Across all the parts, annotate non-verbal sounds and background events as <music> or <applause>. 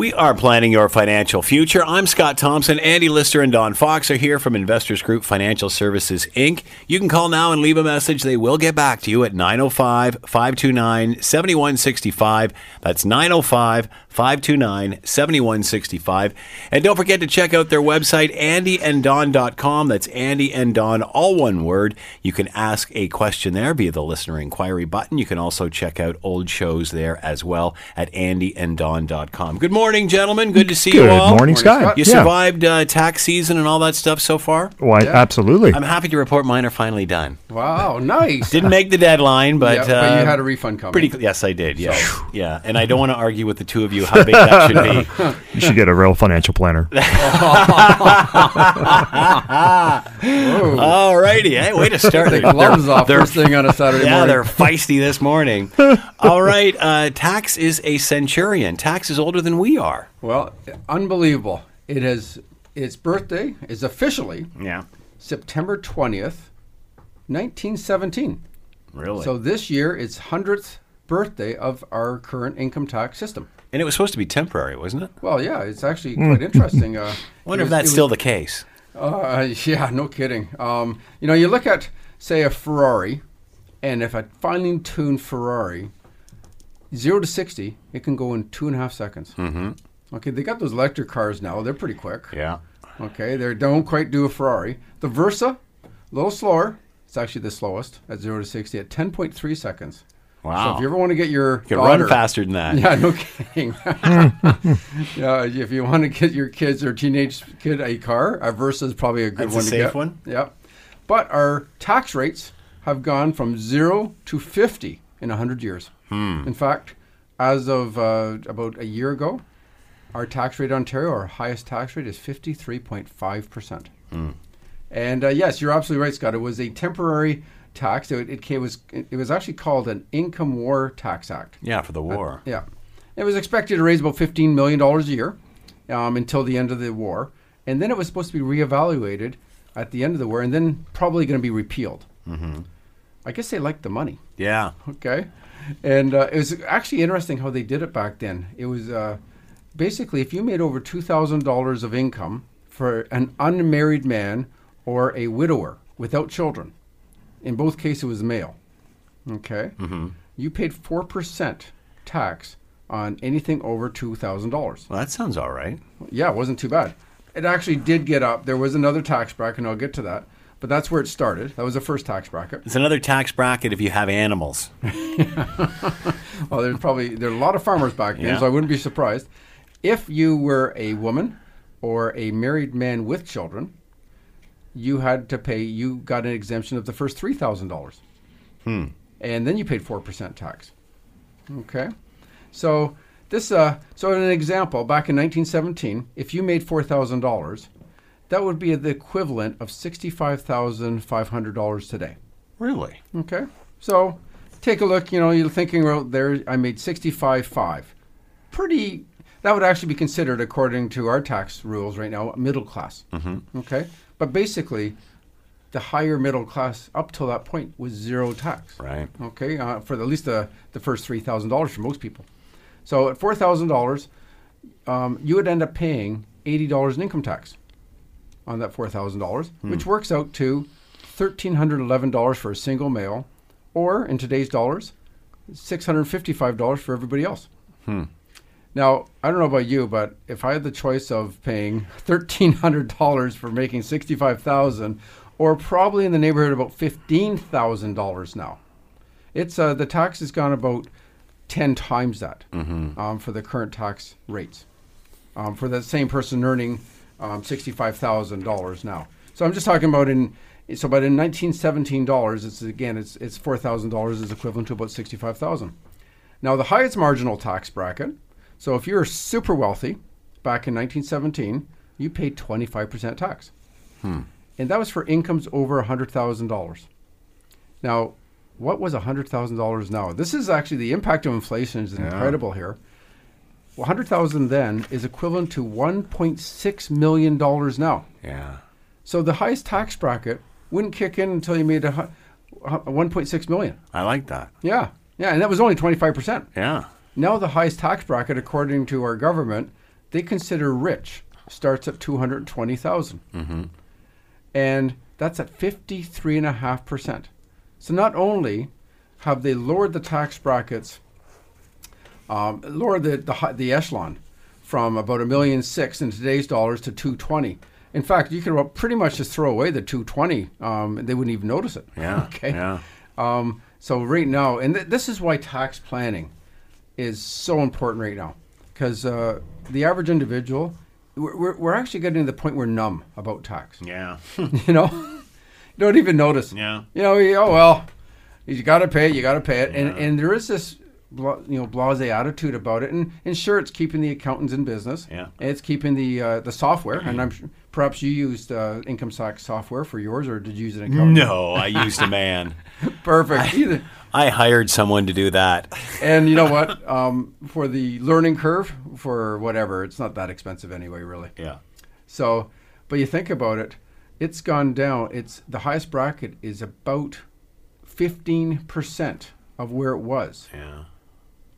We are planning your financial future. I'm Scott Thompson. Andy Lister and Don Fox are here from Investors Group Financial Services, Inc. You can call now and leave a message. They will get back to you at 905 529 7165. That's 905 529 7165. And don't forget to check out their website, andyanddon.com. That's Andy and Don, all one word. You can ask a question there via the listener inquiry button. You can also check out old shows there as well at andyanddon.com. Good morning, gentlemen. Good to see Good you all. Good morning, Scott. You Yeah. survived uh, tax season and all that stuff so far? Why, absolutely. I'm happy to report mine are finally done. Wow, nice. <laughs> Didn't make the deadline, but, Yeah, but you uh, had a refund coming. Pretty, yes, I did. Yeah, yeah. And I don't want to argue with the two of you how big that should be. <laughs> you should get a real financial planner. <laughs> <laughs> All righty, hey, way to start. the gloves off they're- first thing on a Saturday yeah, morning. they're feisty this morning. All right, uh, Tax is a centurion. Tax is older than we are. Well, unbelievable. It has its birthday is officially Yeah, September 20th, 1917. really. So this year it's 100th birthday of our current income tax system. And it was supposed to be temporary, wasn't it? Well, yeah, it's actually quite interesting. Uh, I <laughs> wonder it if that's it still the case. Uh, yeah, no kidding. Um, you know, you look at, say, a Ferrari, and if a finely tuned Ferrari, zero to 60, it can go in two and a half seconds. Mm-hmm. Okay, they got those electric cars now. They're pretty quick. Yeah. Okay, they don't quite do a Ferrari. The Versa, a little slower. It's actually the slowest at zero to 60 at 10.3 seconds. So Wow. if you ever want to get your You can daughter, run faster than that. <laughs> yeah, no kidding. <laughs> yeah, if you want to get your kids or teenage kid a car, a Versa is probably a good That's a one to safe get. one? Yeah, but our tax rates have gone from zero to fifty in hundred years. Hmm. In fact, as of uh, about a year ago, our tax rate in Ontario, our highest tax rate, is fifty three point five percent. Hmm. And uh, yes, you're absolutely right, Scott. It was a temporary tax. It, it, came, was it was actually called an Income War Tax Act. Yeah, for the war. Yeah. It was expected to raise about $15 million a year um, until the end of the war. And then it was supposed to be reevaluated at the end of the war and then probably going to be repealed. Mm-hmm. I guess they liked the money. Yeah. Okay. And uh, it was actually interesting how they did it back then. It was uh, basically if you made over $2,000 of income for an unmarried man or a widower without children, in both cases it was male, okay, mm-hmm. you paid 4% tax on anything over $2,000. Well, that sounds all right. Yeah, it wasn't too bad. It actually did get up. There was another tax bracket, and I'll get to that. But that's where it started. That was the first tax bracket. It's another tax bracket if you have animals. <laughs> Well, there's probably there are a lot of farmers back then, Yeah. so I wouldn't be surprised if you were a woman or a married man with children. You had to pay. You got an exemption of the first three thousand dollars, Hmm. and then you paid four percent tax. Okay, so this uh, so an example, back in 1917, if you made four thousand dollars, that would be the equivalent of sixty-five thousand five hundred dollars today. Really? Okay. So take a look. You know, you're thinking, well, there, I made 65.5. Pretty, that would actually be considered, according to our tax rules right now, middle class. Mm-hmm. Okay. But basically, the higher middle class up till that point was zero tax. Right. Okay. Uh, for at least the, the first $3,000 for most people. So at $4,000, um, you would end up paying $80 in income tax on that $4,000, which works out to $1,311 for a single male, or in today's dollars, $655 for everybody else. Now, I don't know about you, but if I had the choice of paying <laughs> $1,300 for making 65000 or probably in the neighborhood of about $15,000 now, it's uh, the tax has gone about 10 times that um, for the current tax rates um, for that same person earning um, $65,000 now. So I'm just talking about in so but in 1917 dollars it's again it's it's $4,000 is equivalent to about 65,000. Now the highest marginal tax bracket, so if you're super wealthy back in 1917, you paid 25% tax. Hmm. And that was for incomes over $100,000. Now, what was $100,000 now? This is actually the impact of inflation is incredible here. Well, 100,000 then is equivalent to 1.6 million dollars now. Yeah. So the highest tax bracket wouldn't kick in until you made a, a 1.6 million. I like that. Yeah. Yeah, and that was only 25%. Yeah. Now the highest tax bracket according to our government they consider rich starts at 220,000. And that's at 53.5%. So not only have they lowered the tax brackets, um, lowered the, the, the echelon from about a million six in today's dollars to 220. In fact, you could pretty much just throw away the 220. Um, they wouldn't even notice it. Yeah. <laughs> okay. Yeah. Um, so right now, and th- this is why tax planning is so important right now, because uh, the average individual, we're, we're, actually getting to the point we're numb about tax. Yeah. <laughs> <laughs> you know, you <laughs> don't even notice. Yeah. You know, you, oh well, you got to pay it. You got to pay it, and and there is this. You know, blasé attitude about it, and, and sure, it's keeping the accountants in business. Yeah. it's keeping the uh, the software, and I'm sure, perhaps you used uh, income tax software for yours, or did you use an accountant? No, I used a man. Perfect. Either. I hired someone to do that. And you know what? Um, for the learning curve, for whatever, it's not that expensive anyway, really. Yeah. So, but you think about it, it's gone down. It's the highest bracket is about fifteen percent of where it was. Yeah.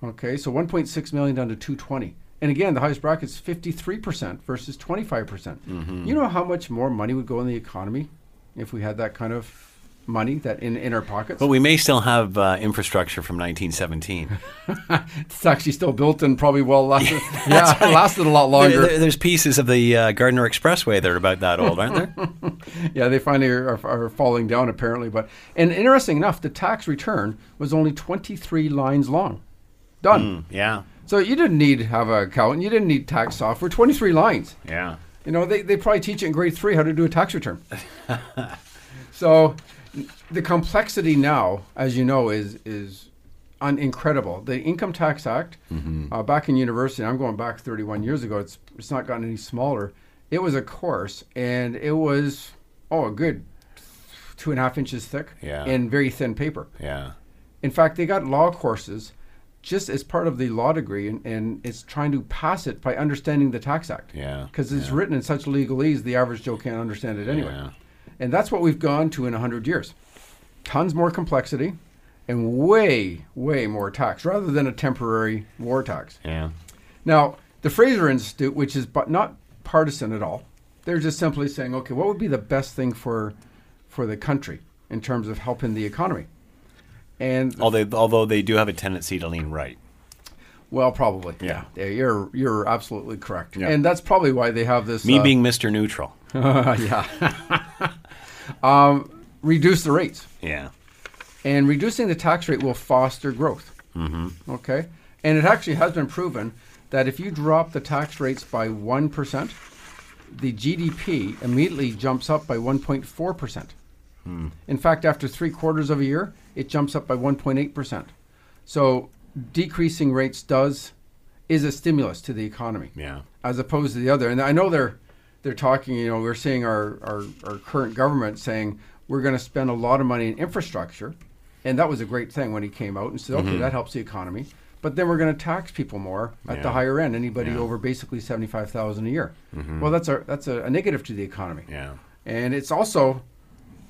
Okay, so one point six million down to two twenty. And again, the highest bracket is fifty three percent versus twenty five percent. Mm-hmm. You know how much more money would go in the economy if we had that kind of money that in, in our pockets? But we may still have uh, infrastructure from 1917. <laughs> it's actually still built and probably well lasted. yeah, <laughs> it lasted a lot longer. There- there- there's pieces of the uh, Gardiner Expressway that are about that old, aren't there? <laughs> Yeah, they finally are, are, are falling down apparently. But and interesting enough, the tax return was only 23 lines long. Done. yeah. So you didn't need to have an accountant. You didn't need tax software. 23 lines. Yeah. You know, they, they probably teach it in grade three how to do a tax return. so the complexity now, as you know, is is un- incredible. The Income Tax Act, uh, back in university, I'm going back 31 years ago. It's it's not gotten any smaller. It was a course, and it was oh a good two and a half inches thick Yeah. and very thin paper. Yeah. In fact, they got law courses just as part of the law degree, and, and it's trying to pass it by understanding the Tax Act. Yeah, Because it's yeah. written in such legalese, the average Joe can't understand it anyway. Yeah. And that's what we've gone to in 100 years. Tons more complexity and way, way more tax rather than a temporary war tax. Yeah. Now, the Fraser Institute, which is but not partisan at all, they're just simply saying, okay, what would be the best thing for, for the country in terms of helping the economy? And Although, although they do have a tendency to lean right. Well, probably. Yeah. Yeah, you're you're absolutely correct. Yeah. And that's probably why they have this. Me uh, being Mr. Neutral. <laughs> yeah. <laughs> um, reduce the rates, Yeah. and reducing the tax rate will foster growth. Mm-hmm. Okay, and it actually has been proven that if you drop the tax rates by one percent, the GDP immediately jumps up by 1.4 percent. In fact, after three quarters of a year, it jumps up by 1.8 percent. So decreasing rates does is a stimulus to the economy Yeah. as opposed to the other. And I know they're they're talking. You know, we're seeing our our, our current government saying we're going to spend a lot of money in infrastructure, and that was a great thing when he came out and said, okay, mm-hmm. that helps the economy. But then we're going to tax people more at the higher end. Anybody Yeah. over basically seventy five thousand a year. Mm-hmm. Well, that's a that's a, a negative to the economy. Yeah. And it's also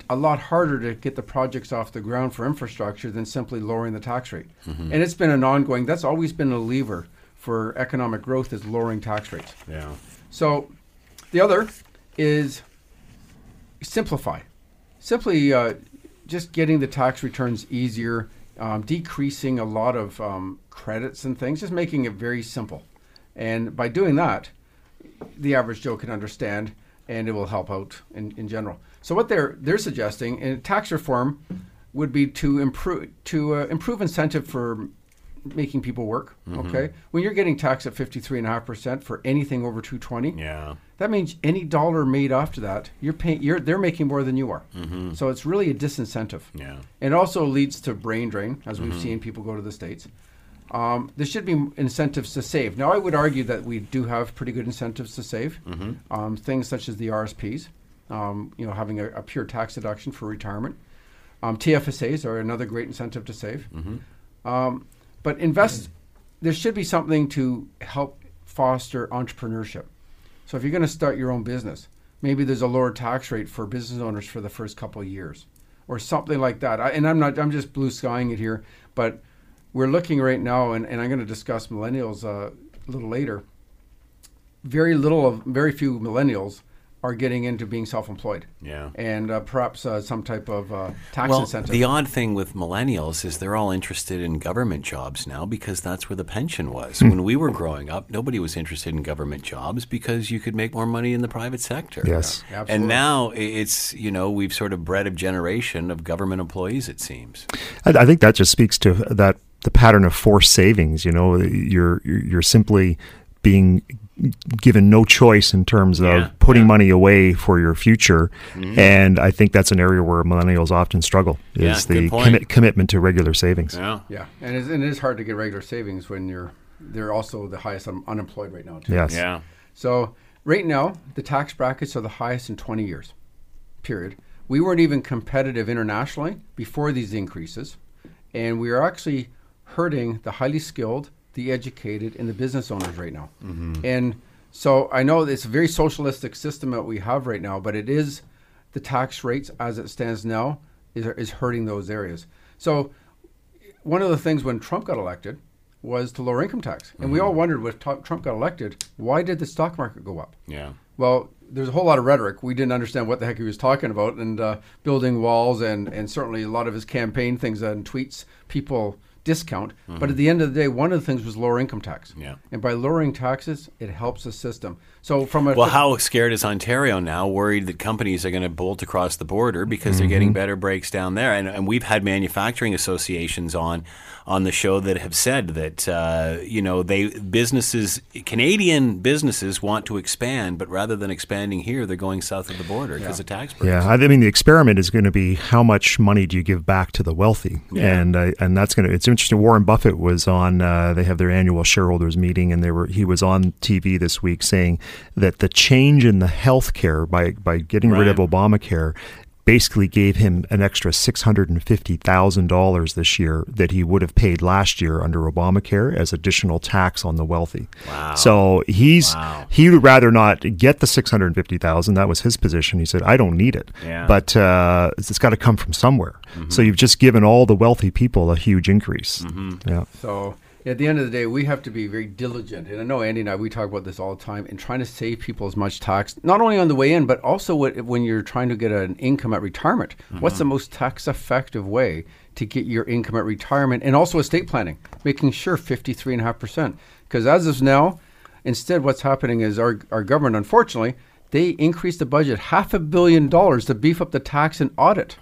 a lot harder to get the projects off the ground for infrastructure than simply lowering the tax rate. Mm-hmm. And it's been an ongoing. That's always been a lever for economic growth is lowering tax rates. Yeah. So the other is simplify. Simply uh, just getting the tax returns easier, um, decreasing a lot of um, credits and things, just making it very simple. And by doing that, the average Joe can understand, and it will help out in, in general. So what they're they're suggesting in tax reform would be to improve to uh, improve incentive for making people work. Okay, when you're getting taxed at fifty three and a half percent for anything over two twenty, Yeah. that means any dollar made after that, you're paying. You're they're making more than you are. So it's really a disincentive. Yeah. It also leads to brain drain, as we've seen people go to the states. Um, there should be incentives to save. Now, I would argue that we do have pretty good incentives to save. Um, things such as the RSPs, um, you know, having a, a pure tax deduction for retirement. Um, TFSAs are another great incentive to save. Um, but invest. There should be something to help foster entrepreneurship. So if you're going to start your own business, maybe there's a lower tax rate for business owners for the first couple of years, or something like that. I, and I'm not. I'm just blue skying it here, but we're looking right now, and, and I'm going to discuss millennials uh, a little later. very little of very few millennials are getting into being self-employed. Yeah. and uh, perhaps uh, some type of uh, tax Well, incentive. the odd thing with millennials is they're all interested in government jobs now because that's where the pension was. Hmm. when we were growing up, nobody was interested in government jobs because you could make more money in the private sector. Yes. Yeah, And now it's, you know, we've sort of bred a generation of government employees, it seems. I, I think that just speaks to that the pattern of forced savings. You know, you're you're you're simply being given no choice in terms of Yeah, putting money away for your future, mm-hmm. and I think that's an area where millennials often struggle is good the point. commit, commitment to regular savings. Yeah. yeah, and it's, and it is hard to get regular savings when you're they're also the highest un- unemployed right now. Too. Yes. Yeah. So right now, the tax brackets are the highest in 20 years. Period. We weren't even competitive internationally before these increases, and we are actually hurting the highly skilled, the educated, and the business owners right now. And so I know it's a very socialistic system that we have right now, but it is the tax rates as it stands now is, is hurting those areas. So one of the things when Trump got elected was to lower income tax, and we all wondered when Trump got elected, why did the stock market go up? Yeah. Well, there's a whole lot of rhetoric. We didn't understand what the heck he was talking about, and uh, building walls, and and certainly a lot of his campaign things and tweets people discount. But mm-hmm. at the end of the day, one of the things was lower income tax. Yeah. And by lowering taxes, it helps the system. So from a Well, how scared is Ontario now? Worried that companies are going to bolt across the border because they're getting mm-hmm. better breaks down there, and, and we've had manufacturing associations on on the show that have said that uh, you know they businesses Canadian businesses want to expand, but rather than expanding here, they're going south of the border because of tax breaks. Yeah, I mean the experiment is going to be how much money do you give back to the wealthy, yeah. and uh, and that's going to. It's interesting. Warren Buffett was on. Uh, they have their annual shareholders meeting, and they were. He was on TV this week saying that the change in the health care by by getting rid of Obamacare basically gave him an extra six hundred and fifty thousand dollars this year that he would have paid last year under Obamacare as additional tax on the wealthy. Wow. So he's Wow. he would rather not get the six hundred fifty thousand. That was his position. He said, "I don't need it." Yeah. But uh, it's got to come from somewhere. So you've just given all the wealthy people a huge increase. Yeah. So at the end of the day, we have to be very diligent. And I know Andy and I, we talk about this all the time in trying to save people as much tax, not only on the way in, but also what, when you're trying to get an income at retirement. Mm-hmm. What's the most tax effective way to get your income at retirement? And also estate planning, making sure 53.5%. Because as of now, instead, what's happening is our, our government, unfortunately, they increased the budget half a billion dollars to beef up the tax and audit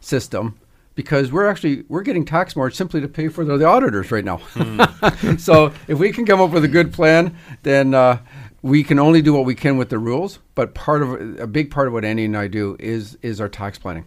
system because we're actually we're getting tax more simply to pay for the, the auditors right now. <laughs> so if we can come up with a good plan, then uh, we can only do what we can with the rules. But part of a big part of what Andy and I do is is our tax planning.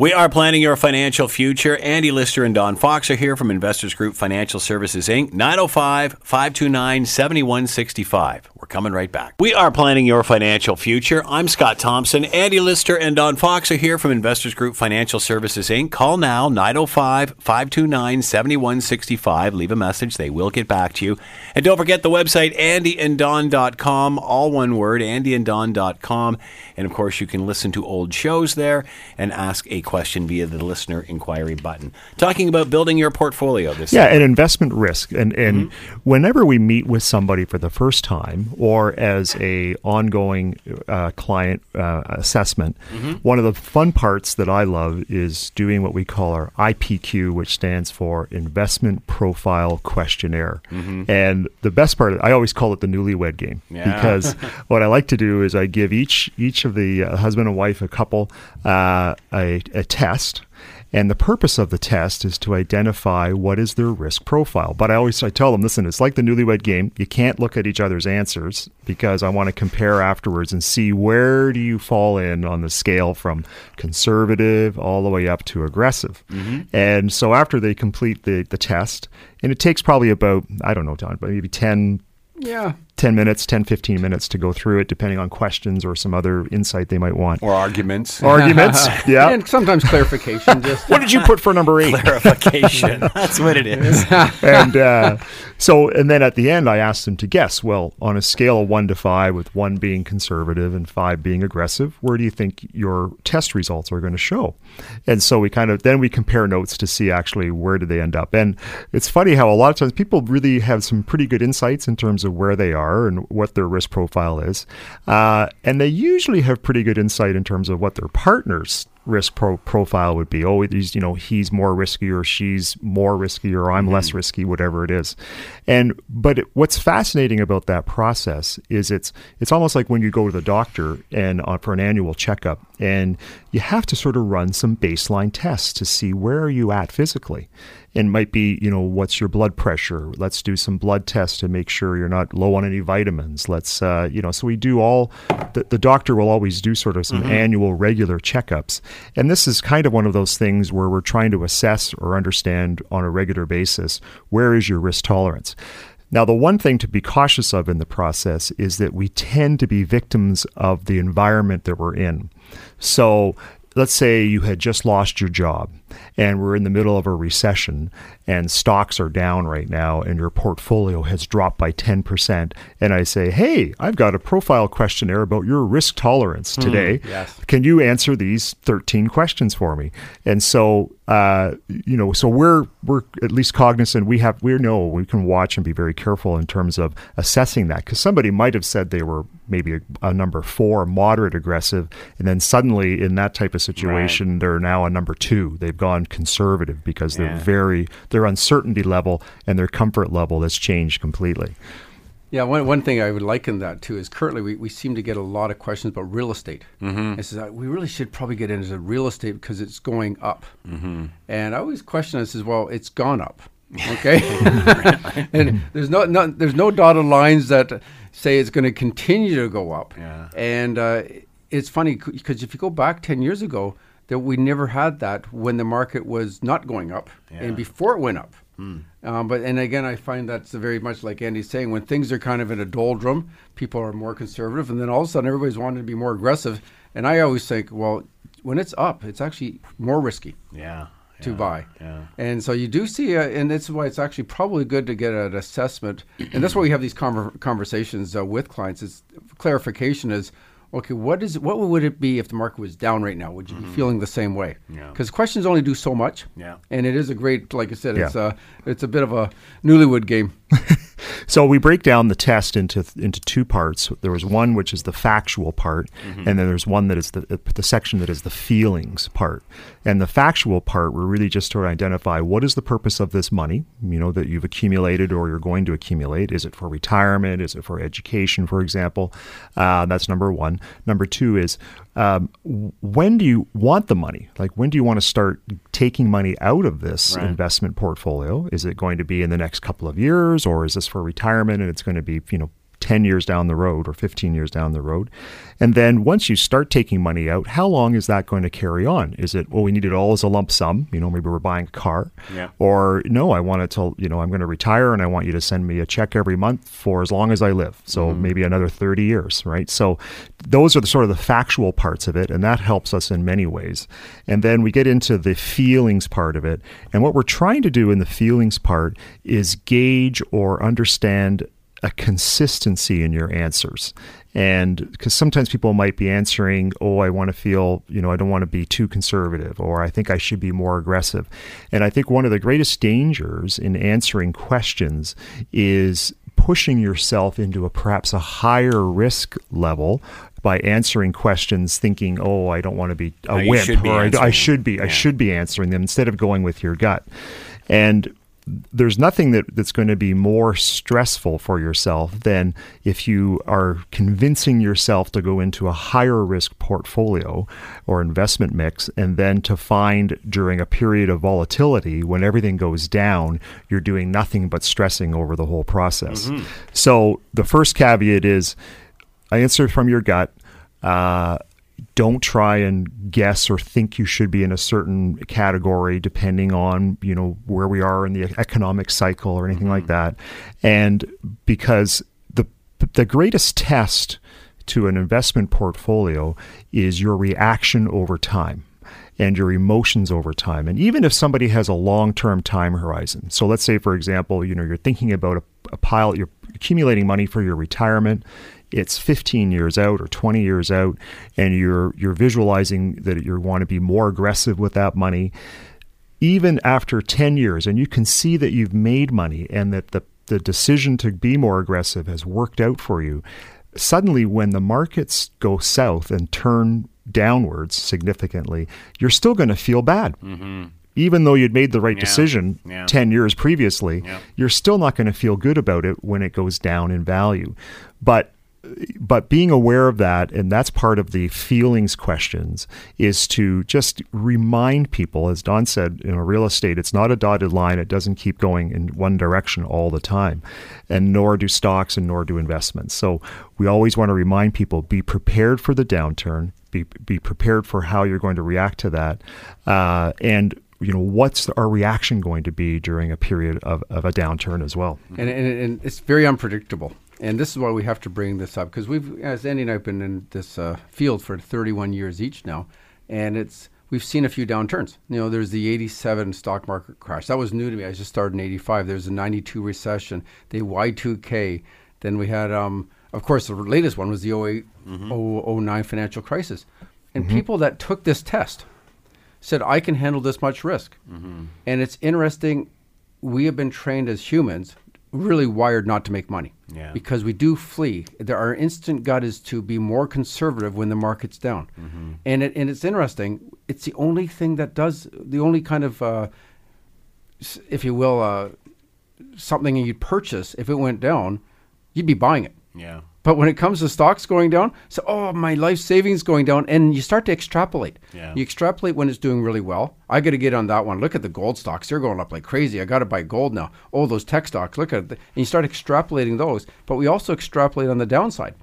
We are planning your financial future. Andy Lister and Don Fox are here from Investors Group Financial Services Inc. 905 529 7165. We're coming right back. We are planning your financial future. I'm Scott Thompson. Andy Lister and Don Fox are here from Investors Group Financial Services Inc. Call now 905 529 7165. Leave a message. They will get back to you. And don't forget the website andyanddon.com, all one word, andyanddon.com. And of course, you can listen to old shows there and ask a question via the listener inquiry button. Talking about building your portfolio this Yeah, and investment risk. And and whenever we meet with somebody for the first time, or as a ongoing uh, client uh, assessment, one of the fun parts that I love is doing what we call our IPQ, which stands for Investment Profile Questionnaire. And the best part, I always call it the newlywed game Yeah. because <laughs> what I like to do is I give each each of the uh, husband and wife, a couple, uh, a, a test. And the purpose of the test is to identify what is their risk profile. But I always I tell them, listen, it's like the newlywed game. You can't look at each other's answers because I want to compare afterwards and see where do you fall in on the scale from conservative all the way up to aggressive. Mm-hmm. And so after they complete the, the test, and it takes probably about, I don't know, Don, but maybe 10, Yeah. 10 minutes, 10, 15 minutes to go through it, depending on questions or some other insight they might want. Or arguments. Arguments, <laughs> yeah. And sometimes clarification. <laughs> Just what did you put for number eight? Clarification. <laughs> That's what it is. and uh, so, and then at the end, I asked them to guess. Well, on a scale of one to five, with one being conservative and five being aggressive, where do you think your test results are going to show? And so we kind of then we compare notes to see actually where do they end up. And it's funny how a lot of times people really have some pretty good insights in terms of where they are. Are and what their risk profile is. Uh, and they usually have pretty good insight in terms of what their partner's risk pro- profile would be. Oh, he's you know he's more risky or she's more risky or I'm mm-hmm. less risky, whatever it is. And but it, what's fascinating about that process is it's it's almost like when you go to the doctor and uh, for an annual checkup, and you have to sort of run some baseline tests to see where are you at physically and might be, you know, what's your blood pressure? Let's do some blood tests to make sure you're not low on any vitamins. Let's, uh, you know, so we do all, the, the doctor will always do sort of some mm-hmm. annual regular checkups. And this is kind of one of those things where we're trying to assess or understand on a regular basis where is your risk tolerance. Now, the one thing to be cautious of in the process is that we tend to be victims of the environment that we're in. So, let's say you had just lost your job and we're in the middle of a recession and stocks are down right now and your portfolio has dropped by 10% and I say, "Hey, I've got a profile questionnaire about your risk tolerance hmm, today. Mm, yes. Can you answer these 13 questions for me?" And so uh, you know, so we're we're at least cognizant. We have we know we can watch and be very careful in terms of assessing that because somebody might have said they were maybe a, a, number four, moderate aggressive, and then suddenly in that type of situation right. they're now a number two. They've gone conservative because they're very their uncertainty level and their comfort level has changed completely. Yeah, one, one thing I would liken that to is currently we, we seem to get a lot of questions about real estate. Mm-hmm. says, uh, we really should probably get into real estate because it's going up. Mm-hmm. And I always question this as well, it's gone up. Okay, <laughs> <laughs> and there's no, no, there's no dotted lines that say it's going to continue to go up. Yeah. And uh, it's funny because if you go back ten years ago, that we never had that when the market was not going up yeah. and before it went up. Hmm. Um, but and again, I find that's very much like Andy's saying. When things are kind of in a doldrum, people are more conservative, and then all of a sudden, everybody's wanting to be more aggressive. And I always think, well, when it's up, it's actually more risky. Yeah. To yeah, buy, yeah. and so you do see, uh, and that's why it's actually probably good to get an assessment, and that's why we have these conver- conversations uh, with clients. Is clarification is okay, what is what would it be if the market was down right now? Would you mm-hmm. be feeling the same way? Because yeah. questions only do so much. Yeah. And it is a great, like I said, yeah. it's a it's a bit of a newlywed game. <laughs> so we break down the test into into two parts. There was one which is the factual part, mm-hmm. and then there's one that is the the section that is the feelings part. And the factual part, we're really just to identify what is the purpose of this money, you know, that you've accumulated or you're going to accumulate. Is it for retirement? Is it for education, for example? Uh, that's number one. Number two is um, when do you want the money? Like, when do you want to start taking money out of this right. investment portfolio? Is it going to be in the next couple of years, or is this for retirement and it's going to be, you know, 10 years down the road or 15 years down the road. And then once you start taking money out, how long is that going to carry on? Is it, well, we need it all as a lump sum? You know, maybe we're buying a car. Yeah. Or no, I want it to, you know, I'm going to retire and I want you to send me a check every month for as long as I live. So mm-hmm. maybe another 30 years, right? So those are the sort of the factual parts of it. And that helps us in many ways. And then we get into the feelings part of it. And what we're trying to do in the feelings part is gauge or understand a consistency in your answers. And because sometimes people might be answering, oh, I want to feel, you know, I don't want to be too conservative, or I think I should be more aggressive. And I think one of the greatest dangers in answering questions is pushing yourself into a perhaps a higher risk level by answering questions thinking oh i don't want to be a no, wimp or I, I, should be yeah. i should be answering them instead of going with your gut and there's nothing that, that's going to be more stressful for yourself than if you are convincing yourself to go into a higher risk portfolio or investment mix and then to find during a period of volatility when everything goes down you're doing nothing but stressing over the whole process mm-hmm. so the first caveat is i answer from your gut uh, don't try and guess or think you should be in a certain category depending on you know where we are in the economic cycle or anything mm-hmm. like that. And because the the greatest test to an investment portfolio is your reaction over time and your emotions over time. And even if somebody has a long-term time horizon so let's say for example you know you're thinking about a, a pile you're accumulating money for your retirement it's 15 years out or 20 years out and you're you're visualizing that you want to be more aggressive with that money even after 10 years and you can see that you've made money and that the the decision to be more aggressive has worked out for you, suddenly when the markets go south and turn downwards significantly, you're still going to feel bad. Even though you'd made the right Mm-hmm. Yeah. decision Yeah. 10 years previously, Yeah. you're still not going to feel good about it when it goes down in value. But but being aware of that, and that's part of the feelings questions, is to just remind people, as Don said, know, real estate, it's not a dotted line. It doesn't keep going in one direction all the time, and nor do stocks and nor do investments. So we always want to remind people: be prepared for the downturn. Be be prepared for how you're going to react to that, uh, and you know what's our reaction going to be during a period of, of a downturn as well. and, and, and it's very unpredictable. And this is why we have to bring this up because we've, as Andy and I've been in this uh, field for 31 years each now, and it's we've seen a few downturns. You know, there's the 87 stock market crash. That was new to me. I just started in 85. There's a 92 recession, the Y2K. Then we had, um, of course, the latest one was the 08, 09 financial crisis. And people that took this test said, I can handle this much risk. And it's interesting. We have been trained as humans, really wired not to make money. Yeah. Because we do flee. There, our instant gut is to be more conservative when the market's down. And, it, and it's interesting. It's the only thing that does, the only kind of, uh, if you will, uh, something you'd purchase, if it went down, you'd be buying it. Yeah. But when it comes to stocks going down, so oh my life savings going down, and you start to extrapolate. Yeah. You extrapolate when it's doing really well. I got to get on that one. Look at the gold stocks; they're going up like crazy. I got to buy gold now. Oh, those tech stocks. Look at it. and you start extrapolating those. But we also extrapolate on the downside.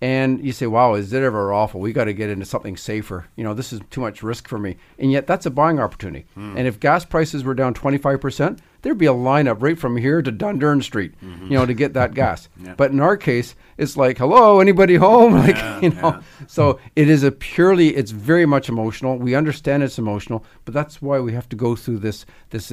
And you say, "Wow, is it ever awful? We got to get into something safer. You know, this is too much risk for me." And yet, that's a buying opportunity. Hmm. And if gas prices were down twenty five percent, there'd be a lineup right from here to Dundurn Street, you know, to get that mm-hmm. gas. Yeah. But in our case, it's like, "Hello, anybody home?" <laughs> Like, Yeah, you know. So it is a purely. It's very much emotional. We understand it's emotional, but that's why we have to go through this. This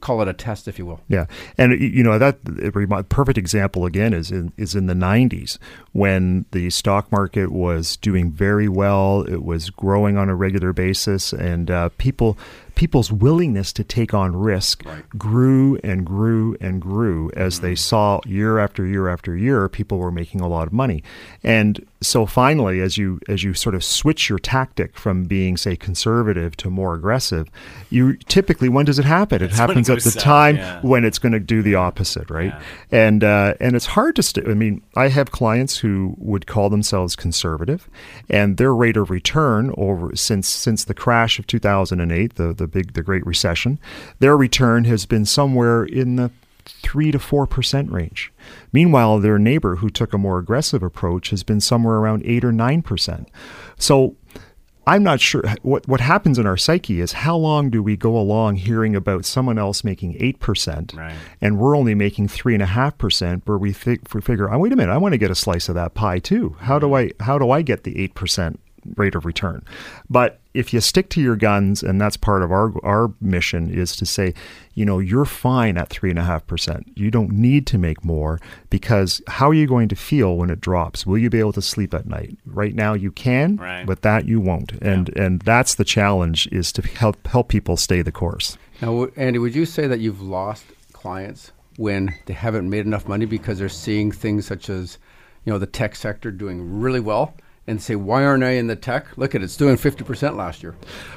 call it a test, if you will. Yeah, and you know that it remi- perfect example again is in is in the '90s when the stock market was doing very well. It was growing on a regular basis, and uh, people people's willingness to take on risk Right. grew and grew and grew as they saw year after year after year people were making a lot of money and so finally as you as you sort of switch your tactic from being say conservative to more aggressive you typically when does it happen it That's when it happens at the south, time yeah. when it's going to do the opposite right Yeah. and uh, and it's hard to st- i mean i have clients who would call themselves conservative. And their rate of return over since since the crash of 2008 the the big the great recession their return has been somewhere in the 3 to 4% range. Meanwhile their neighbor who took a more aggressive approach has been somewhere around 8 or 9% so I'm not sure what what happens in our psyche is how long do we go along hearing about someone else making eight percent, Right. and we're only making three and a half percent, where we, fi- we figure, oh wait a minute, I want to get a slice of that pie too. How do I how do I get the eight percent rate of return? But if you stick to your guns, and that's part of our our mission is to say, you know, you're fine at three and a half percent. You don't need to make more because how are you going to feel when it drops? Will you be able to sleep at night? Right now, you can, Right. but that you won't, and and that's the challenge is to help help people stay the course. Now, Andy, would you say that you've lost clients when they haven't made enough money because they're seeing things such as, you know, the tech sector doing really well, and say, "Why aren't I in the tech? Look at it; it's doing fifty percent last year."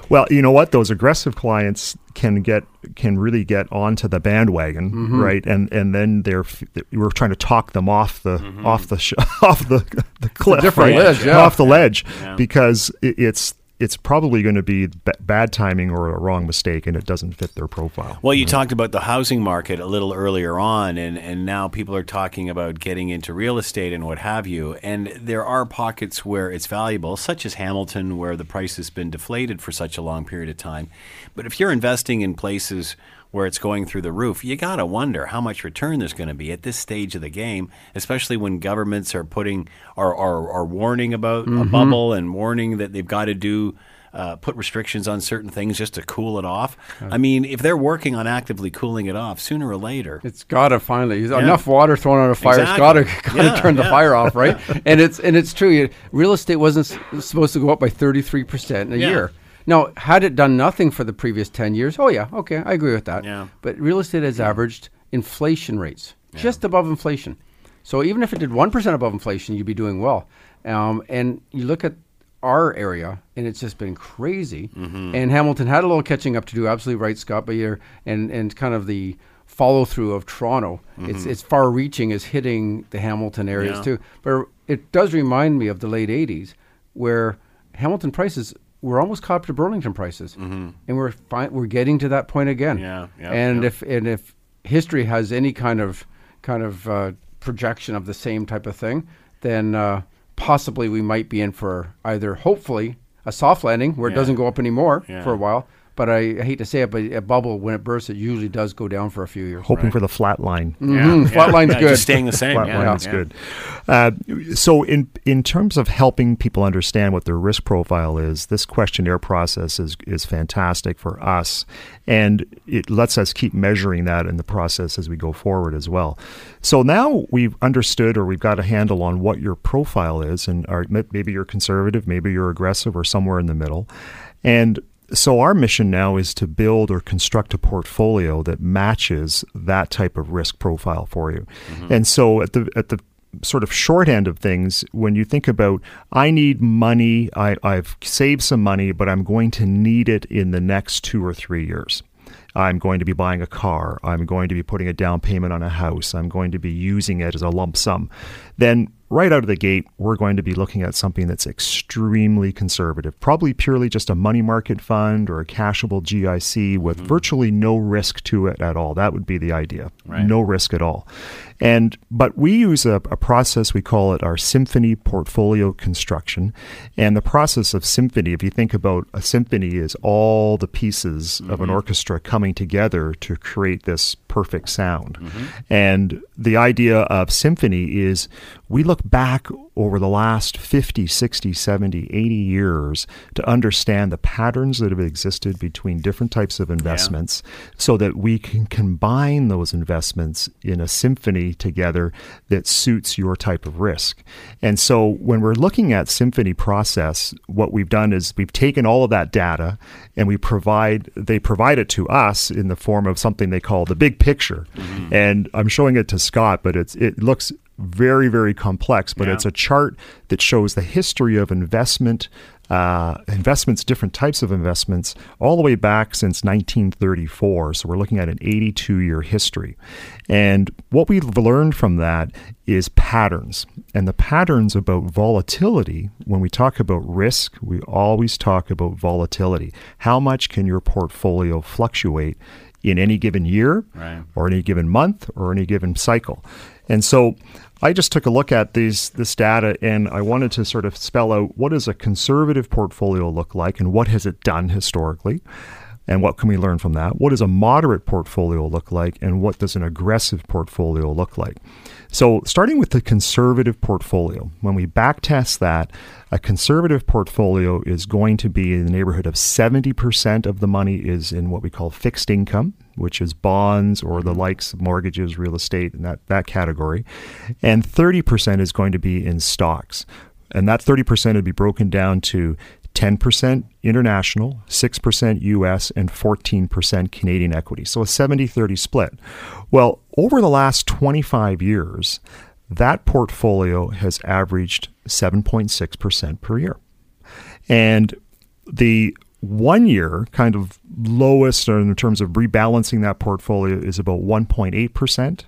Well, you know what? Those aggressive clients can get can really get onto the bandwagon, Mm-hmm. right? And and then they're we're trying to talk them off the Mm-hmm. off the sh- <laughs> off the the cliff, different right? ledge, yeah. off the ledge, Yeah. because it's it's probably going to be b- bad timing or a wrong mistake, and it doesn't fit their profile. Well, you mm-hmm. talked about the housing market a little earlier on, and, and now people are talking about getting into real estate and what have you. And there are pockets where it's valuable, such as Hamilton, where the price has been deflated for such a long period of time. But if you're investing in places where it's going through the roof, you got to wonder how much return there's going to be at this stage of the game, especially when governments are putting are are, are warning about a bubble and warning that they've got to do uh, put restrictions on certain things just to cool it off. I mean, if they're working on actively cooling it off, sooner or later, It's got to finally enough water thrown on a fire. Exactly. It's got to Yeah, turn the fire off, right? <laughs> and it's and it's true. Real estate wasn't supposed to go up by thirty three percent in a Yeah. year. Now, had it done nothing for the previous ten years, oh yeah, okay, I agree with that. Yeah. But real estate has averaged inflation rates just above inflation. So even if it did 1% above inflation, you'd be doing well. Um, and you look at our area, and it's just been crazy. And Hamilton had a little catching up to do. Absolutely right, Scott. But you're and and kind of the follow through of Toronto. It's it's far reaching is hitting the Hamilton areas Yeah. too. But it does remind me of the late '80s, where Hamilton prices were almost caught up to Burlington prices, and we're fi- we're getting to that point again. Yeah, yeah, and yeah. if and if history has any kind of kind of uh, projection of the same type of thing, then uh, possibly we might be in for either hopefully a soft landing where Yeah. it doesn't go up anymore for a while. But I, I hate to say it, but a bubble when it bursts, it usually does go down for a few years. Hoping for the flat line. Yeah, Flatline's yeah, good. Just staying the same. Flat yeah, line's yeah. good. Uh, so, in in terms of helping people understand what their risk profile is, this questionnaire process is is fantastic for us, and it lets us keep measuring that in the process as we go forward as well. So now we've understood, or we've got a handle on what your profile is, and are, maybe you're conservative, maybe you're aggressive, or somewhere in the middle, and so our mission now is to build or construct a portfolio that matches that type of risk profile for you. Mm-hmm. And so at the at the sort of short end of things, when you think about I need money, I, I've saved some money, but I'm going to need it in the next two or three years. I'm going to be buying a car. I'm going to be putting a down payment on a house. I'm going to be using it as a lump sum. Then, right out of the gate, we're going to be looking at something that's extremely conservative, probably purely just a money market fund or a cashable GIC with mm-hmm. virtually no risk to it at all. That would be the idea. Right. No risk at all. And but we use a, a process we call it our symphony portfolio construction. And the process of symphony, if you think about a symphony, is all the pieces of an mm-hmm. orchestra coming together to create this perfect sound. Mm-hmm. And the idea of symphony is we look back over the last 50, 60, 70, 80 years to understand the patterns that have existed between different types of investments so that we can combine those investments in a symphony together that suits your type of risk. And so when we're looking at symphony process, what we've done is we've taken all of that data and we provide they provide it to us in the form of something they call the big picture. Mm-hmm. And I'm showing it to Scott, but it's it looks very very complex but Yeah. it's a chart that shows the history of investment uh, investments different types of investments all the way back since 1934 so we're looking at an 82 year history and what we've learned from that is patterns and the patterns about volatility when we talk about risk we always talk about volatility how much can your portfolio fluctuate in any given year Right. or any given month or any given cycle. And so I just took a look at these this data and I wanted to sort of spell out what does a conservative portfolio look like and what has it done historically and what can we learn from that? What does a moderate portfolio look like and what does an aggressive portfolio look like? So, starting with the conservative portfolio, when we backtest that, a conservative portfolio is going to be in the neighborhood of 70% of the money is in what we call fixed income, which is bonds or the mm-hmm. likes of mortgages, real estate, and that, that category. And 30% is going to be in stocks. And that 30% would be broken down to 10% international, 6% US, and 14% Canadian equity. So a 70 30 split. Well, over the last 25 years, that portfolio has averaged 7.6% per year. And the one year kind of lowest in terms of rebalancing that portfolio is about 1.8%.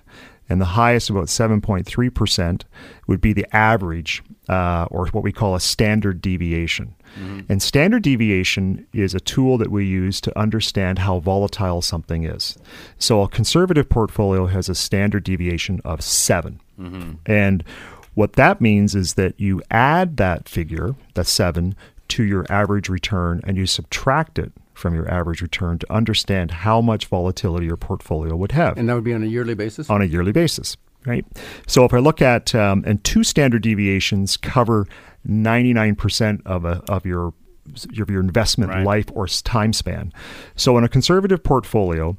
And the highest, about 7.3%, would be the average, uh, or what we call a standard deviation. And standard deviation is a tool that we use to understand how volatile something is. So a conservative portfolio has a standard deviation of 7 And what that means is that you add that figure, the seven, to your average return and you subtract it from your average return to understand how much volatility your portfolio would have And that would be on a yearly basis. on a yearly basis, right? So if I look at um, and two standard deviations cover 99% of a, of your of your investment Right. life or time span. So in a conservative portfolio,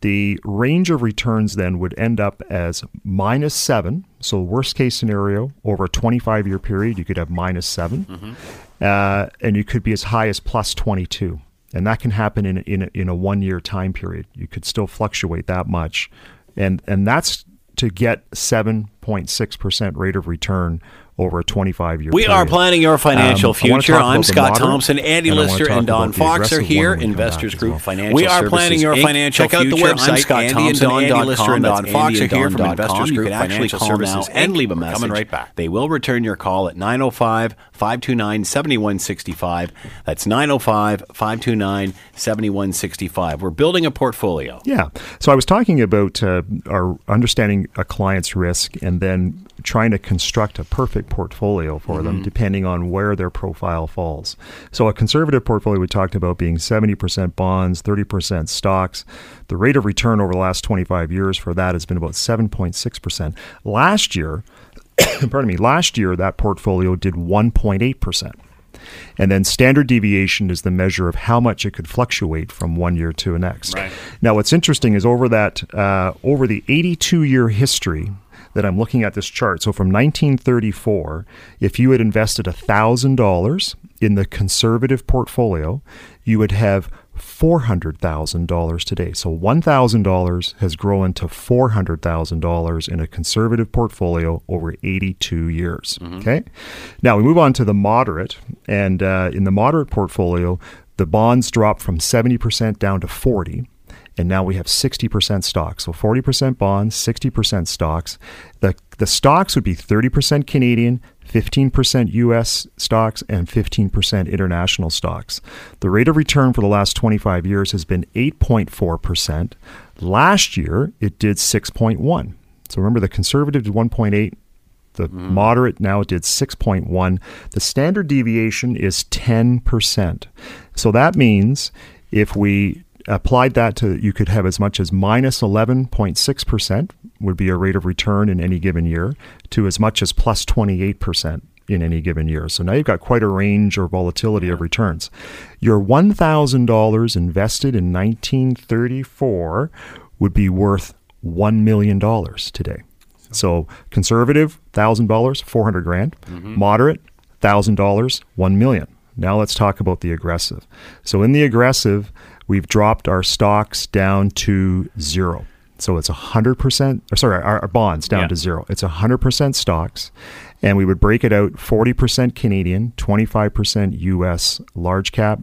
the range of returns then would end up as minus seven. So worst case scenario over a 25 year period, you could have minus 7 uh, and you could be as high as plus 22. And that can happen in, in, a, in a one year time period. You could still fluctuate that much. And, and that's to get 7.6% rate of return over a 25 year We period. are planning your financial Um, future. I'm Scott moderate, Thompson, Andy and Lister, and Don Fox are here. one when we come Investors Group well. Financial We are Services, planning your Inc. financial Check out the future. website. I'm Scott Andy Thompson, and Don, Andy Lister, and Don Fox are here Don from Investors com. You Group can actually Financial call Services now and leave a message. Coming right back. They will return your call at 905 529 7165. That's 905 529 7165. We're building a portfolio. Yeah. So I was talking about uh, our understanding a client's risk and then trying to construct a perfect portfolio for them depending on where their profile falls. So a conservative portfolio we talked about being 70% bonds, 30% stocks. The rate of return over the last 25 years for that has been about 7.6%. Last year, <coughs> pardon me, last year that portfolio did 1.8%. And then standard deviation is the measure of how much it could fluctuate from one year to the next. Right. Now, what's interesting is over that uh, over the 82 year history that I'm looking at this chart. So from 1934, if you had invested $1,000 in the conservative portfolio, you would have $400,000 today. So $1,000 has grown to $400,000 in a conservative portfolio over 82 years. Okay. Now we move on to the moderate. And uh, in the moderate portfolio, the bonds drop from 70% down to 40 and now we have 60% stocks. So 40% bonds, 60% stocks. The the stocks would be 30% Canadian, 15% US stocks and 15% international stocks. The rate of return for the last 25 years has been 8.4%. Last year it did 6.1. So remember the conservative did 1.8 the hmm. moderate now it did 6.1. The standard deviation is 10%. So that means if we applied that to, you could have as much as minus 11.6% would be a rate of return in any given year to as much as plus 28% in any given year. So now you've got quite a range or volatility of returns. Your $1,000 invested in 1934 would be worth $1 million today. So conservative, thousand dollars, four hundred grand. Mm-hmm. Moderate, thousand dollars, one million. Now let's talk about the aggressive. So in the aggressive, we've dropped our stocks down to zero. So it's hundred percent. Sorry, our, our bonds down Yeah. to zero. It's hundred percent stocks, and we would break it out: forty percent Canadian, twenty-five percent U.S. large cap,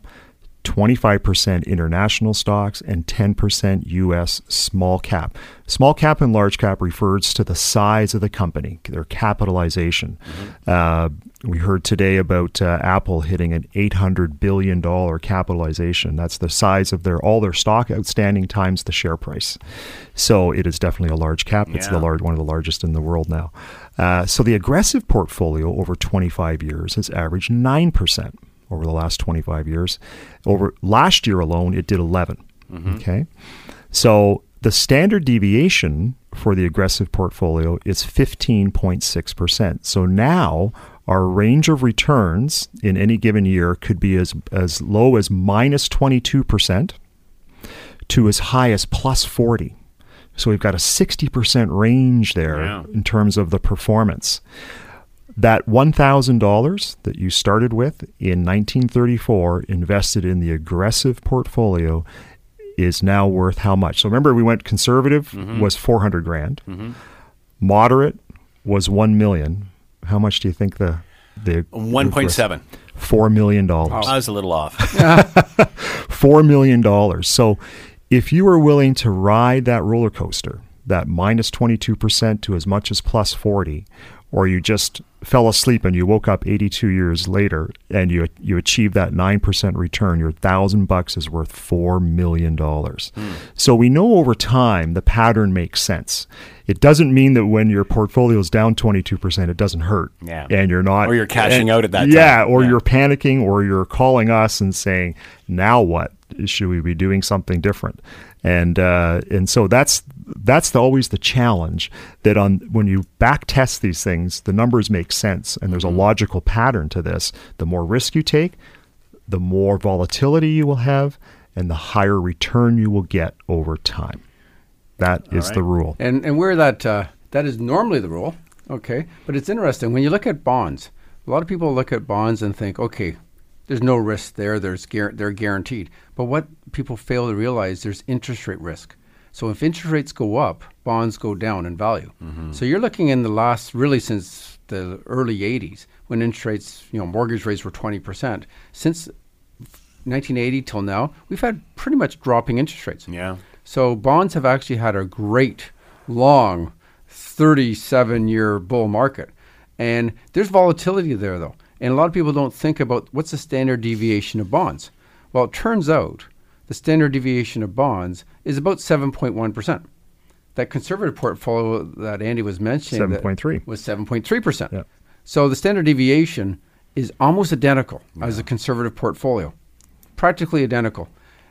25% international stocks, and 10% U.S. small cap. Small cap and large cap refers to the size of the company, their capitalization. Uh, we heard today about uh, Apple hitting an $800 billion capitalization. That's the size of their all their stock outstanding times the share price. So it is definitely a large cap. It's the large, one of the largest in the world now. Uh, so the aggressive portfolio over 25 years has averaged 9% over the last 25 years. Over last year alone, it did 11. Okay, so the standard deviation for the aggressive portfolio is 15.6 percent. So now our range of returns in any given year could be as as low as minus minus 22 percent to as high as plus 40. So we've got a 60% range there in terms of the performance that $1,000 that you started with in 1934 invested in the aggressive portfolio is now worth how much? So remember we went conservative mm-hmm. was 400 grand. Mm-hmm. Moderate was 1 million. How much do you think the the 1.7. 4 million dollars. Oh, I was a little off. <laughs> $4 million. So if you were willing to ride that roller coaster, that minus 22% to as much as plus 40, or you just fell asleep and you woke up 82 years later and you you achieved that 9% return, your 1000 bucks is worth 4 million dollars. Hmm. So we know over time the pattern makes sense. It doesn't mean that when your portfolio is down 22% it doesn't hurt. Yeah. And you're not Or you're cashing and- out at that Yeah, time. or Yeah. you're panicking or you're calling us and saying, "Now what? Should we be doing something different?" And uh, and so that's that's the, always the challenge that on when you back test these things, the numbers make sense and there's a logical pattern to this. The more risk you take, the more volatility you will have, and the higher return you will get over time. That is right. the rule. And and where that uh, that is normally the rule, okay. But it's interesting when you look at bonds. A lot of people look at bonds and think, okay, there's no risk there. There's they're guaranteed. But what people fail to realize, there's interest rate risk. So if interest rates go up, bonds go down in value. Mm-hmm. So you're looking in the last, really since the early 80s, when interest rates, you know, mortgage rates were 20%. Since 1980 till now, we've had pretty much dropping interest rates. Yeah. So bonds have actually had a great, long, 37 year bull market. And there's volatility there, though. And a lot of people don't think about what's the standard deviation of bonds. Well, it turns out the standard deviation of bonds is about 7.1%. That conservative portfolio that Andy was mentioning that 7.3. was 7.3%. Yeah. So the standard deviation is almost identical as a conservative portfolio, practically identical.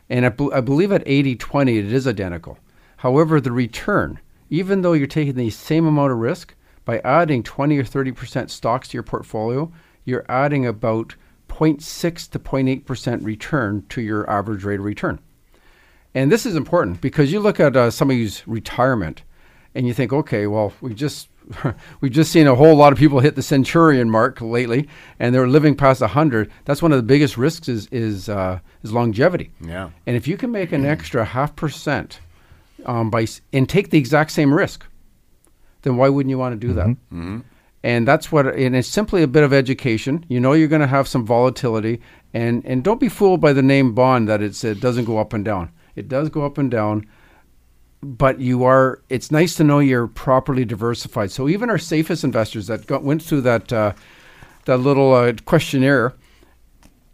And I, bel- I believe at 80 20, it is identical. However, the return, even though you're taking the same amount of risk, by adding 20 or 30% stocks to your portfolio, you're adding about 0.6 to 0.8% return to your average rate of return. And this is important because you look at uh, somebody's retirement and you think, okay, well, we just <laughs> we've just seen a whole lot of people hit the centurion mark lately, and they're living past hundred. That's one of the biggest risks is is uh, is longevity. Yeah. And if you can make an extra half percent um, by and take the exact same risk, then why wouldn't you want to do that? And that's what, and it's simply a bit of education. You know, you're going to have some volatility, and and don't be fooled by the name bond that it's, it doesn't go up and down. It does go up and down, but you are. It's nice to know you're properly diversified. So even our safest investors that got, went through that uh, that little uh, questionnaire,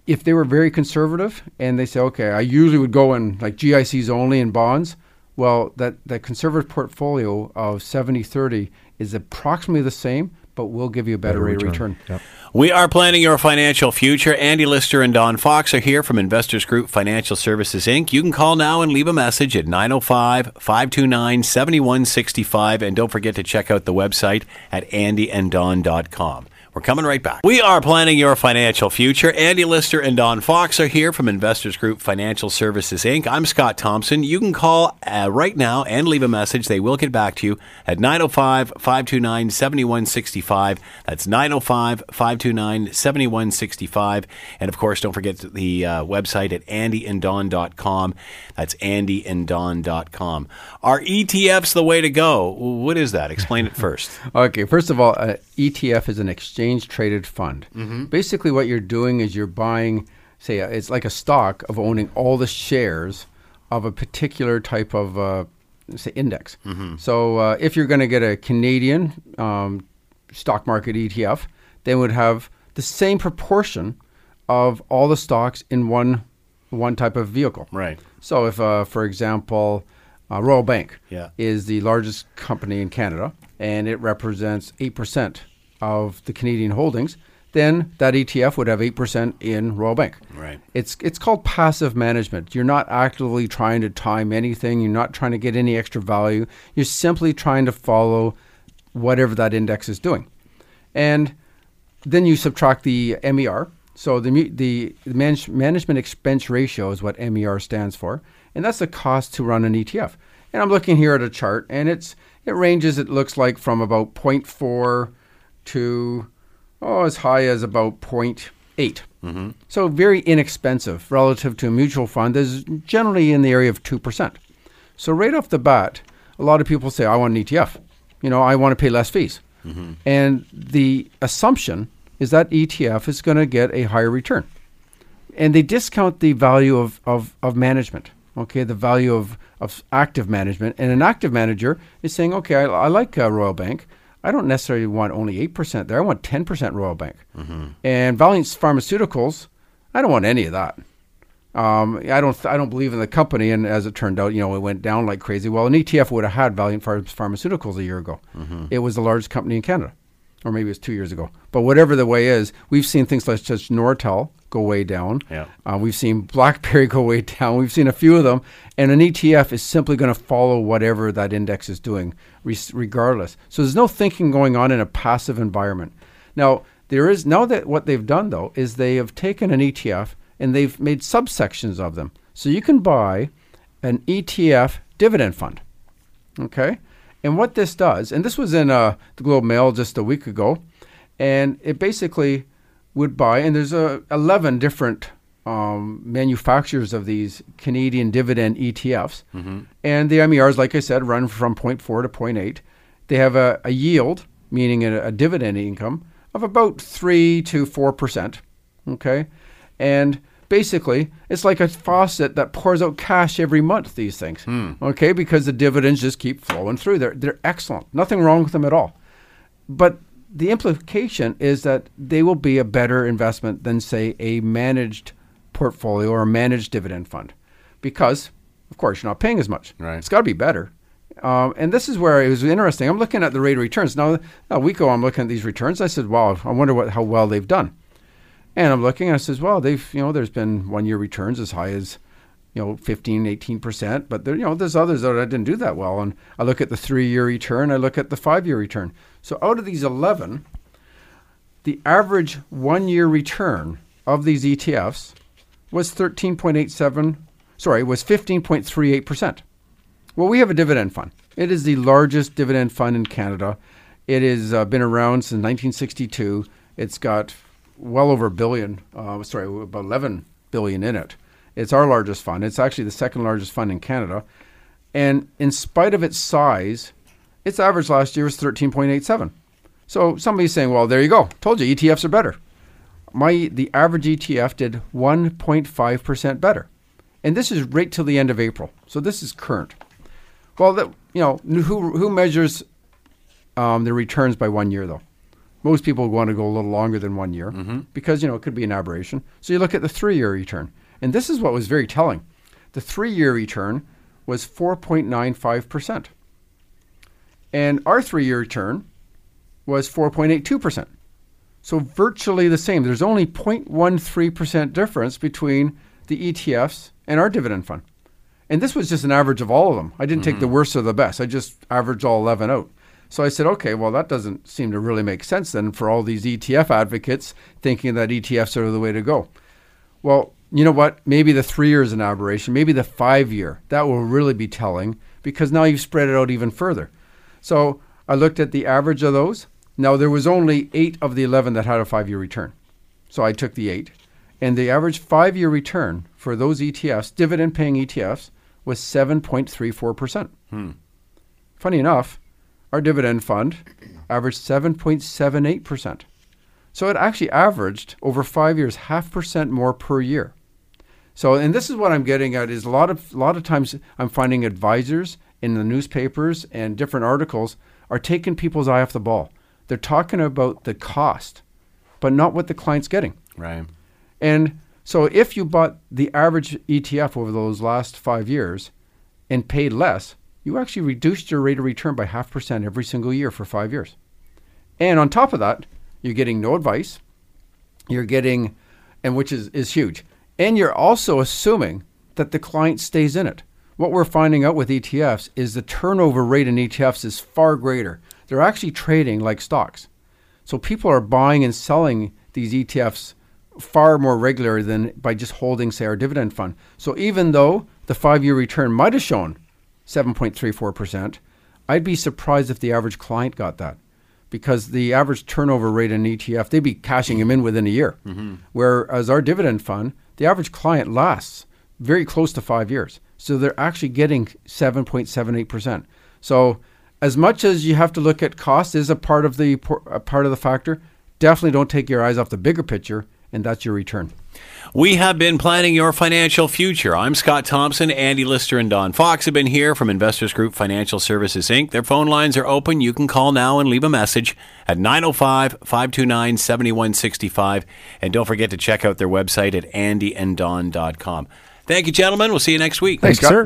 if they were very conservative and they say, okay, I usually would go in like GICs only in bonds. Well, that, that conservative portfolio of 70 30 is approximately the same, but we'll give you a better, rate of return. Yep. We are planning your financial future. Andy Lister and Don Fox are here from Investors Group Financial Services, Inc. You can call now and leave a message at 905 529 7165. And don't forget to check out the website at andyanddon.com. We're coming right back. We are planning your financial future. Andy Lister and Don Fox are here from Investors Group Financial Services, Inc. I'm Scott Thompson. You can call uh, right now and leave a message. They will get back to you at 905 529 7165. That's 905 529 7165. And of course, don't forget the uh, website at andyanddon.com. That's andyanddon.com. Are ETFs the way to go? What is that? Explain it first. <laughs> Okay, first of all, uh, ETF is an exchange traded fund. Mm-hmm. Basically, what you're doing is you're buying, say, uh, it's like a stock of owning all the shares of a particular type of, uh, say, index. Mm-hmm. So uh, if you're going to get a Canadian um, stock market ETF, they would have the same proportion of all the stocks in one one type of vehicle. Right. So if, uh, for example, uh, Royal Bank Yeah. is the largest company in Canada and it represents 8% of the Canadian holdings, then that ETF would have 8% in Royal Bank. Right. It's, it's called passive management. You're not actively trying to time anything, you're not trying to get any extra value. You're simply trying to follow whatever that index is doing. And then you subtract the MER. So the the manage, management expense ratio is what MER stands for, and that's the cost to run an ETF. And I'm looking here at a chart, and it's it ranges. It looks like from about 0.4 to oh as high as about 0.8. So very inexpensive relative to a mutual fund. That's generally in the area of two percent. So right off the bat, a lot of people say, "I want an ETF." You know, I want to pay less fees. And the assumption is that ETF is going to get a higher return. And they discount the value of, of, of management, okay, the value of, of active management. And an active manager is saying, okay, I, I like uh, Royal Bank. I don't necessarily want only 8% there. I want 10% Royal Bank. And Valeant Pharmaceuticals, I don't want any of that. Um, I don't. I don't believe in the company, and as it turned out, you know, it went down like crazy. Well, an ETF would have had Valeant Pharm- Pharmaceuticals a year ago. It was the largest company in Canada, or maybe it was two years ago. But whatever the way is, we've seen things like just Nortel go way down. Yeah. Uh, we've seen BlackBerry go way <laughs> down. We've seen a few of them, and an ETF is simply going to follow whatever that index is doing, re- regardless. So there's no thinking going on in a passive environment. Now there is now that what they've done though is they have taken an ETF and they've made subsections of them. So you can buy an ETF dividend fund. Okay? And what this does, and this was in uh, the Globe Mail just a week ago, and it basically would buy, and there's uh, 11 different um, manufacturers of these Canadian dividend ETFs. And the MERs, like I said, run from 0.4 to 0.8. They have a, a yield, meaning a, a dividend income, of about 3 to 4%. Okay. And basically, it's like a faucet that pours out cash every month, these things. Okay. Because the dividends just keep flowing through. They're, they're excellent. Nothing wrong with them at all. But the implication is that they will be a better investment than, say, a managed portfolio or a managed dividend fund, because, of course, you're not paying as much. Right. It's got to be better. Um, and this is where it was interesting. I'm looking at the rate of returns now. A week ago, I'm looking at these returns. I said, "Wow, I wonder what how well they've done." And I'm looking, and I says, "Well, they've you know, there's been one year returns as high as." You know, 15, 18 percent, but there, you know, there's others that I didn't do that well. And I look at the three-year return, I look at the five-year return. So out of these 11, the average one-year return of these ETFs was 13.87. Sorry, was 15.38 percent. Well, we have a dividend fund. It is the largest dividend fund in Canada. It has uh, been around since 1962. It's got well over a billion, uh, sorry, about 11 billion in it. It's our largest fund. It's actually the second largest fund in Canada. And in spite of its size, its average last year was 13.87. So somebody's saying, well, there you go. Told you ETFs are better. My the average ETF did 1.5% better. And this is right till the end of April. So this is current. Well, that, you know, who, who measures um, the returns by one year, though? Most people want to go a little longer than one year because, you know, it could be an aberration. So you look at the three year return. And this is what was very telling. The three year return was 4.95%. And our three year return was 4.82%. So virtually the same. There's only 0.13% difference between the ETFs and our dividend fund. And this was just an average of all of them. I didn't take the mm-hmm. worst or the best. I just averaged all 11 out. So I said, okay, well, that doesn't seem to really make sense then for all these ETF advocates thinking that ETFs are the way to go. Well, you know what? Maybe the three year is an aberration. Maybe the five year. That will really be telling because now you've spread it out even further. So I looked at the average of those. Now, there was only eight of the 11 that had a five year return. So I took the eight. And the average five year return for those ETFs, dividend paying ETFs, was 7.34%. Hmm. Funny enough, our dividend fund averaged 7.78%. So it actually averaged over five years half percent more per year. So, and this is what I'm getting at is a lot of a lot of times I'm finding advisors in the newspapers and different articles are taking people's eye off the ball. They're talking about the cost, but not what the client's getting. Right. And so if you bought the average ETF over those last five years and paid less, you actually reduced your rate of return by half percent every single year for five years. And on top of that, you're getting no advice. You're getting, and which is, is huge. And you're also assuming that the client stays in it. What we're finding out with ETFs is the turnover rate in ETFs is far greater. They're actually trading like stocks. So people are buying and selling these ETFs far more regularly than by just holding, say, our dividend fund. So even though the five year return might have shown 7.34%, I'd be surprised if the average client got that because the average turnover rate in ETF, they'd be cashing them in within a year. Mm-hmm. Whereas our dividend fund, the average client lasts very close to five years. So they're actually getting 7.78%. So as much as you have to look at cost is a part of the a part of the factor, definitely don't take your eyes off the bigger picture, and that's your return. We have been planning your financial future. I'm Scott Thompson. Andy Lister and Don Fox have been here from Investors Group Financial Services, Inc. Their phone lines are open. You can call now and leave a message at 905 529 7165. And don't forget to check out their website at andyanddon.com. Thank you, gentlemen. We'll see you next week. Thanks, Scott. sir.